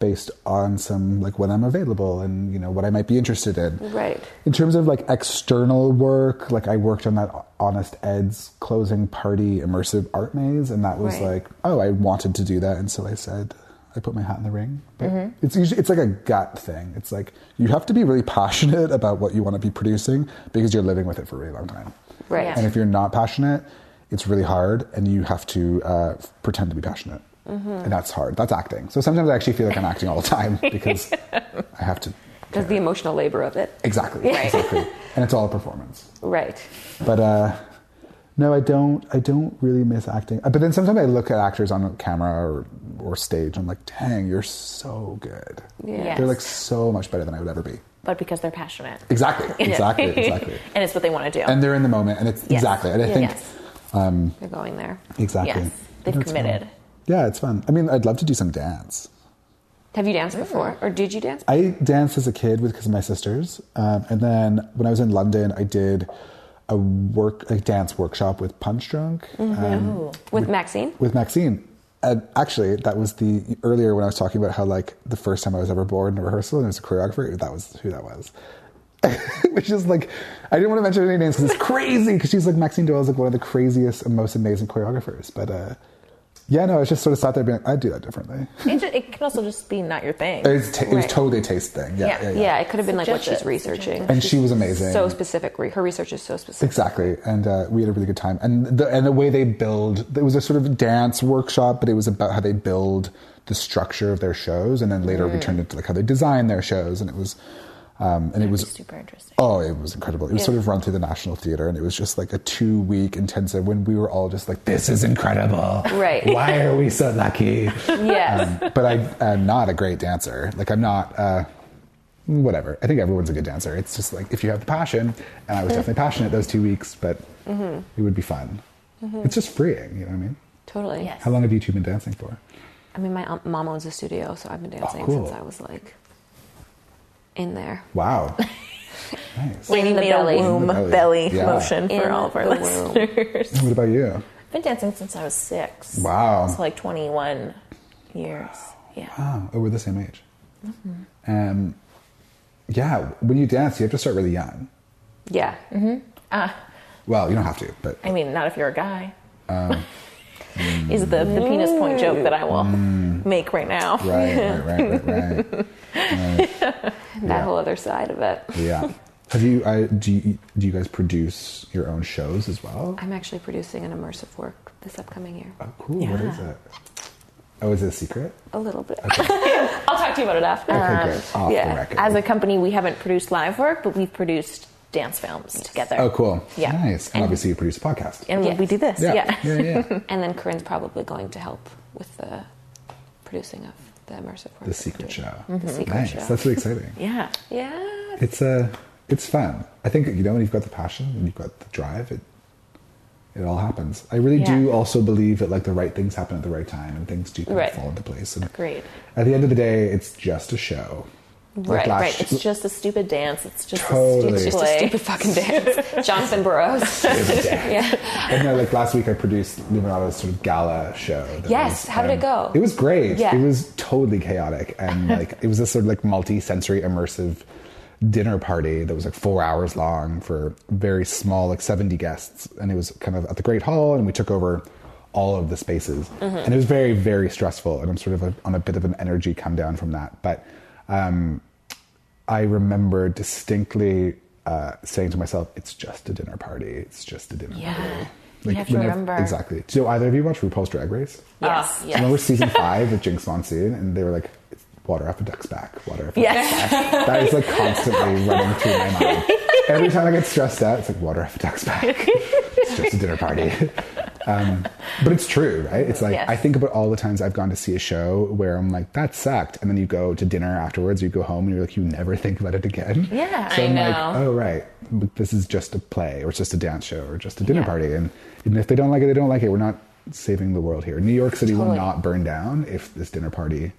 based on some like when I'm available and you know what I might be interested in. Right. In terms of like external work, like I worked on that Honest Ed's closing party immersive art maze, and that was Right. like, oh, I wanted to do that, and so I said, I put my hat in the ring. But Mm-hmm. It's usually it's like a gut thing. It's like you have to be really passionate about what you want to be producing because you're living with it for a really long time. Right. And if you're not passionate, it's really hard, and you have to uh, pretend to be passionate, Mm-hmm. and that's hard. That's acting. So sometimes I actually feel like I'm acting all the time because I have to. Because the emotional labor of it. Exactly. Exactly. And it's all a performance. Right. But uh, no, I don't. I don't really miss acting. Uh, But then sometimes I look at actors on camera or or stage. I'm like, dang, you're so good. Yeah. They're like so much better than I would ever be. But because they're passionate. Exactly. Exactly. Exactly. and it's what they want to do. And they're in the moment, and it's Yes. exactly. And I think Yes. They're going there. exactly. Yes. They've committed. fun. Committed. Yeah, it's fun. I mean, I'd love to do some dance. Have you danced before? Or did you dance? I danced as a kid with because of my sisters, um, and then when I was in London, I did a work a dance workshop with Punchdrunk um, With Maxine? with Maxine. And actually, that was the earlier when I was talking about how like the first time I was ever bored in a rehearsal and it was a choreographer. That was who that was. Which is like, I didn't want to mention any names because it's crazy. Because she's like Maxine Doyle is like one of the craziest and most amazing choreographers. But uh, yeah, no, I just sort of sat there being, I'd do that differently. It, ju- it can also just be not your thing. It's t- It was Right. totally a taste thing. Yeah, Yeah. yeah, yeah. Yeah, it could have been like what Suggest she's it. researching. And she was amazing. So specific. Re- Her research is so specific. Exactly, and uh, we had a really good time. And the and the way they build, it was a sort of dance workshop, but it was about how they build the structure of their shows, and then later we turned into like how they design their shows, and it was, um, and it was super interesting. Oh, it was incredible. It was sort of run through the National Theatre, and it was just like a two week intensive when we were all just like, "This is incredible! Right. Why are we so lucky?" Yes. but I am not a great dancer. Like I'm not. Uh, whatever. I think everyone's a good dancer. It's just like if you have the passion, and I was definitely passionate those two weeks, but it would be fun. It's just freeing. You know what I mean? totally. Yes. How long have you two been dancing for? I mean, my um, mom owns a studio, so I've been dancing cool. since I was like in there. Wow. nice. We In the made belly. a womb In the belly. belly Yeah. motion for all of our the womb. listeners. What about you? I've been dancing since I was six. Wow. So like 21 years. Yeah. Wow. Oh, we're the same age. Um, yeah. When you dance, you have to start really young. Yeah. Mm-hmm. Uh, Well, you don't have to, but I mean, not if you're a guy. Um, Mm. Is the, the penis point joke that I will mm. make right now. right, right, right, right, right. That Yeah. whole other side of it. Yeah. Have you? I, do you? Do you guys produce your own shows as well? I'm actually producing an immersive work this upcoming year. Oh, cool. What is Yeah. it? Oh, is it a secret? A little bit. I'll talk to you about it after. Okay, great. Um, Off yeah. the record. As a company, we haven't produced live work, but we've produced dance films together. oh, cool. Yeah. Nice. And obviously, you produce a podcast. And Yes. we do this. yeah. Yeah. Yeah. Yeah. And then Corinne's probably going to help with the producing of the immersive work. the that we're secret doing. show. The secret nice. show. That's really exciting. Yeah. yeah. It's uh, it's fun. I think you know when you've got the passion and you've got the drive, it it all happens. I really do also believe that like the right things happen at the right time and things do kind Right. of fall into place. And Agreed. at the end of the day, it's just a show. Like Right, last Right. It's just a stupid dance. It's just Totally. a It's stupid just a stupid fucking dance. Jonathan Burrows. yeah. And then, like last week, I produced Luminato's sort of gala show. Yes, was, how did it go? It was great. Yeah. It was totally chaotic, and like it was this sort of like multi-sensory, immersive dinner party that was like four hours long for very small, like seventy guests, and it was kind of at the Great Hall, and we took over all of the spaces, Mm-hmm. and it was very, very stressful, and I'm sort of a, on a bit of an energy come down from that, but. Um, I remember distinctly uh, saying to myself, "It's just a dinner party. It's just a dinner Yeah. party." You have to remember. exactly. Do either of you watch RuPaul's Drag Race? Yes. Ah, yes. Remember season five with Jinkx Monsoon, and they were like, "It's "Water off a duck's back. Water off a Yes. duck's back." That is like constantly running through my mind. Every time I get stressed out, it's like water off a duck's back. it's just a dinner party. Um, but it's true, right? It's like Yes. I think about all the times I've gone to see a show where I'm like, "That sucked," and then you go to dinner afterwards. You go home and you're like, you never think about it again. Yeah, so I I'm like, know. oh right, but this is just a play, or it's just a dance show, or just a dinner Yeah. party, and even if they don't like it, they don't like it. We're not saving the world here. New York City will not burn down if this dinner party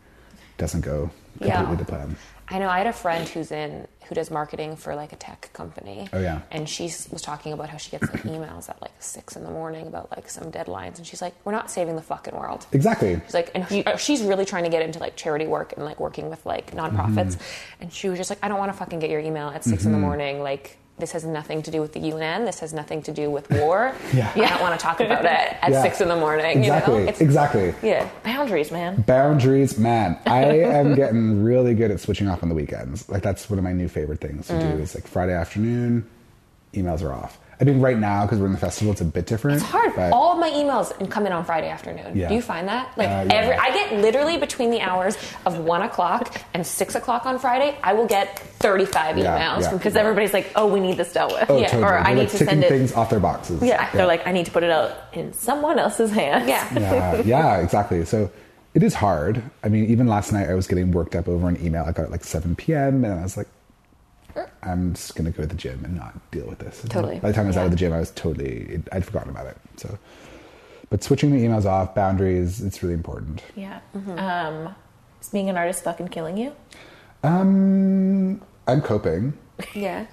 doesn't go completely Yeah. to plan. I know I had a friend who's in who does marketing for like a tech company. Oh, yeah. And she was talking about how she gets like emails at like six in the morning about like some deadlines, and she's like, "We're not saving the fucking world." Exactly. She's like, and she, uh, she's really trying to get into like charity work and like working with like nonprofits. Mm-hmm. And she was just like, I don't want to fucking get your email at 6 in the morning. Like, this has nothing to do with the UN. This has nothing to do with war. Yeah. I don't want to talk about it at Yeah. six in the morning. Exactly. You know? It's, exactly. Yeah. Boundaries, man. Boundaries, man. I am getting really good at switching off on the weekends. Like that's one of my new favorite things to Mm. do. Is like Friday afternoon, emails are off. I mean, right now because we're in the festival, it's a bit different. It's hard. but- All of my emails come in on Friday afternoon. Yeah. Do you find that? Like Uh, yeah. every, I get literally between the hours of one o'clock and six o'clock on Friday, I will get thirty-five Yeah, emails Because everybody's like, oh, we need this dealt with. Oh, Yeah. totally. Or I They're, need like, to send it. things off their boxes. Yeah. They're like, I need to put it out in someone else's hands. Yeah. yeah, yeah, exactly. So it is hard. I mean, even last night I was getting worked up over an email. I got at like 7 p.m. and I was like, I'm just gonna go to the gym and not deal with this. Totally. By the time I was out of the gym, I was totally I'd forgotten about it. So, but switching the emails off, boundaries, it's really important. Yeah. Um, is being an artist fucking killing you? Um, I'm coping. Yeah.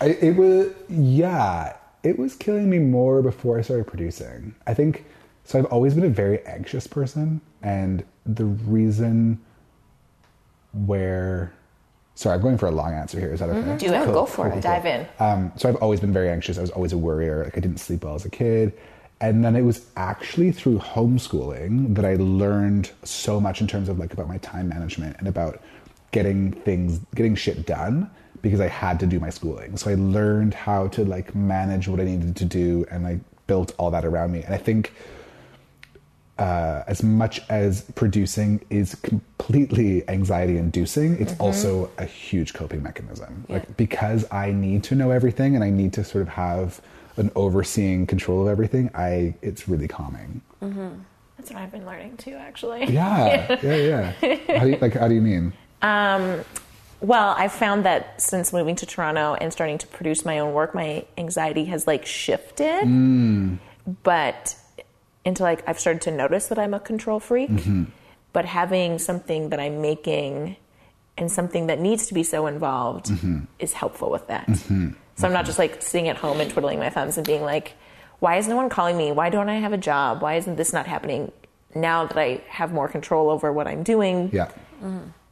I, it was yeah, it was killing me more before I started producing. I think so. I've always been a very anxious person, and the reason where sorry, I'm going for a long answer here. Is that okay? Do it. Go for it. Dive in. Um, so I've always been very anxious. I was always a worrier. Like I didn't sleep well as a kid. And then it was actually through homeschooling that I learned so much in terms of like about my time management and about getting things, getting shit done because I had to do my schooling. So I learned how to like manage what I needed to do and I built all that around me. And I think uh, as much as producing is completely anxiety inducing, it's mm-hmm. also a huge coping mechanism. Like because I need to know everything and I need to sort of have an overseeing control of everything, I it's really calming. Mm-hmm. That's what I've been learning too, actually. Yeah, yeah, yeah. How do you, like, how do you mean? Um, well, I've found that since moving to Toronto and starting to produce my own work, my anxiety has like shifted. Mm. But into like I've started to notice that I'm a control freak. Mm-hmm. But having something that I'm making and something that needs to be so involved mm-hmm. is helpful with that. Mm-hmm. So I'm not just like sitting at home and twiddling my thumbs and being like, why is no one calling me? Why don't I have a job? Why isn't this not happening? Now that I have more control over what I'm doing, Yeah,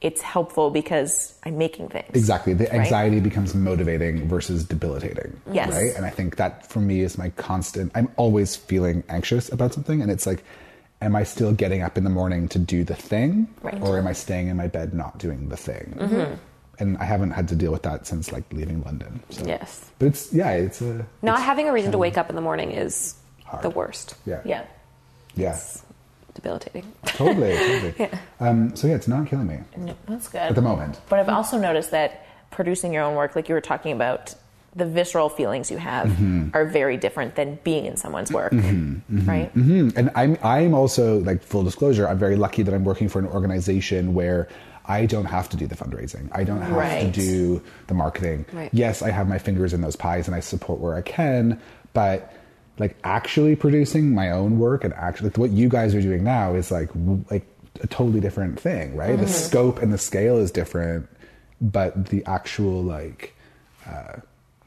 it's helpful because I'm making things. exactly. The Right? anxiety becomes motivating versus debilitating. Yes. Right. And I think that for me is my constant. I'm always feeling anxious about something, and it's like, am I still getting up in the morning to do the thing, Right. or am I staying in my bed not doing the thing? Mm-hmm. And I haven't had to deal with that since like leaving London. So. Yes. But it's yeah, it's a Not it's having a reason to wake up in the morning is Hard. the worst. yeah Yeah. yeah Debilitating. totally totally. Um, so yeah, it's not killing me No, that's good. at the moment. But I've also noticed that producing your own work, like you were talking about, the visceral feelings you have Mm-hmm. are very different than being in someone's work, right? Mhm. And I'm I'm also like full disclosure. I'm very lucky that I'm working for an organization where I don't have to do the fundraising. I don't have Right. to do the marketing. Right. Yes, I have my fingers in those pies and I support where I can, but like actually producing my own work and actually like, what you guys are doing now is like like a totally different thing, right? The scope and the scale is different, but the actual like uh,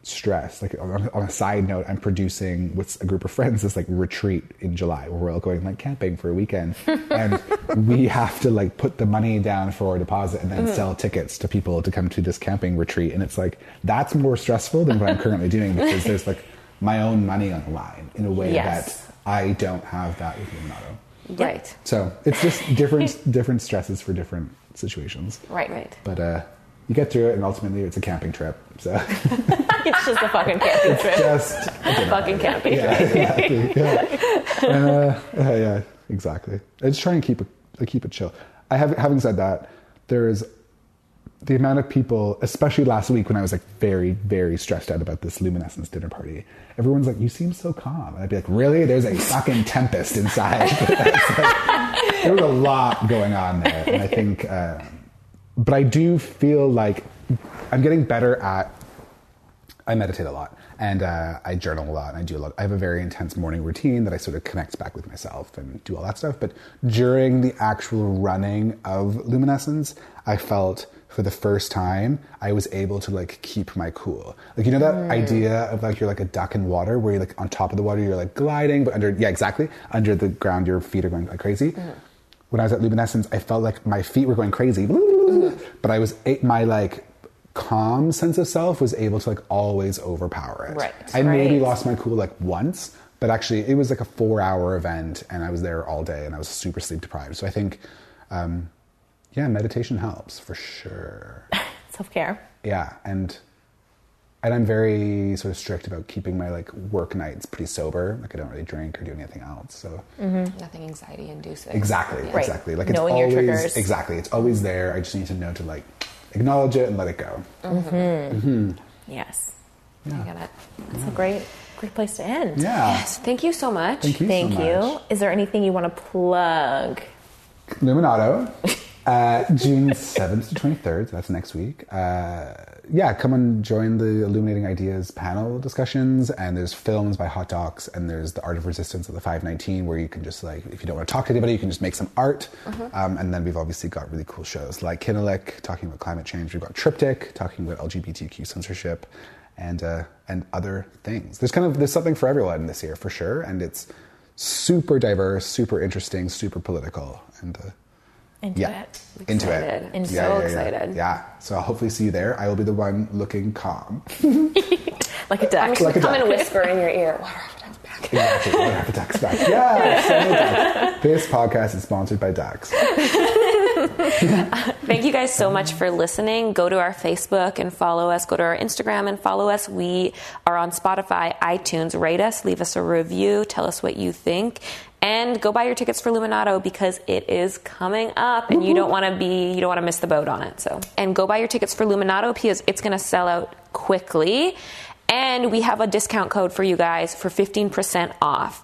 stress. Like on, on a side note, I'm producing with a group of friends this like retreat in July where we're all going like camping for a weekend, and we have to like put the money down for a deposit and then sell tickets to people to come to this camping retreat, and it's like that's more stressful than what I'm currently doing because there's like my own money on the line in a way Yes. that I don't have that with Luminato. Right. So it's just different different stresses for different situations. Right. Right. But uh, you get through it, and ultimately it's a camping trip. So It's just a fucking camping trip. just a fucking camping yeah, trip. exactly. Yeah. Uh, yeah, yeah, exactly. I just try and keep it, I keep it chill. I have, having said that, there is the amount of people, especially last week when I was like very, very stressed out about this luminescence dinner party. Everyone's like, "You seem so calm," and I'd be like, "Really? There's a fucking tempest inside." Like, there was a lot going on there, and I think, uh, but I do feel like I'm getting better at I meditate a lot. And uh, I journal a lot and I do a lot. I have a very intense morning routine that I sort of connect back with myself and do all that stuff. But during the actual running of Luminescence, I felt for the first time I was able to like keep my cool. Like you know that mm. idea of like you're like a duck in water where you're like on top of the water you're like gliding, but under yeah exactly under the ground your feet are going like crazy. Mm. When I was at Luminescence, I felt like my feet were going crazy, mm. but I was my like calm sense of self was able to like always overpower it. Right, I maybe right. lost my cool like once, but actually it was like a four hour event and I was there all day and I was super sleep deprived. So I think, um, yeah, meditation helps for sure. Self care. Yeah, and and I'm very sort of strict about keeping my like work nights pretty sober. Like I don't really drink or do anything else. So Nothing anxiety inducing. exactly, Right. exactly. Like it's Knowing your always triggers. exactly. It's always there. I just need to know to like acknowledge it and let it go. Mm-hmm. Yes. I get it. That's a great, great place to end. Yeah. Yes, thank you so much. Thank you. Thank so you. much. Is there anything you want to plug? Luminato, uh, June 7th to 23rd, that's next week. Uh, yeah, come and join the Illuminating Ideas panel discussions. And there's films by Hot Docs, and there's The Art of Resistance at the 519, where you can just, like, if you don't want to talk to anybody, you can just make some art. Um, and then we've obviously got really cool shows like Kiinalik, talking about climate change. We've got Triptych, talking about LGBTQ censorship. And, uh, and other things. There's kind of there's something for everyone this year for sure, and it's super diverse, super interesting, super political, and uh, Into yeah, it. into it. Excited. I'm Yeah, so yeah, yeah. excited. Yeah. So I'll hopefully see you there. I will be the one looking calm. Like a duck. I'm just Like a gonna come duck. and whisper in your ear. What are back? exactly. What are the ducks back? Yeah. so the ducks. This podcast is sponsored by Ducks. Thank you guys so much for listening. Go to our Facebook and follow us. Go to our Instagram and follow us. We are on Spotify, iTunes. Rate us, leave us a review, tell us what you think. And go buy your tickets for Luminato because it is coming up and you don't want to be you don't want to miss the boat on it. So, and go buy your tickets for Luminato because it's going to sell out quickly. And we have a discount code for you guys for 15% off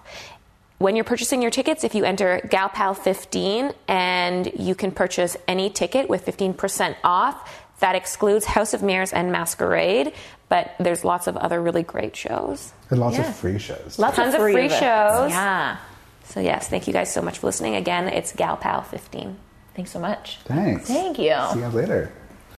when you're purchasing your tickets, if you enter GalPal15 and you can purchase any ticket with 15% off, that excludes House of Mirrors and Masquerade, but there's lots of other really great shows. And lots Yeah. of free shows. Lots Tons of free events. shows. Yeah. So, yes, thank you guys so much for listening. Again, it's GalPal15. Thanks so much. Thanks. Thank you. See you later.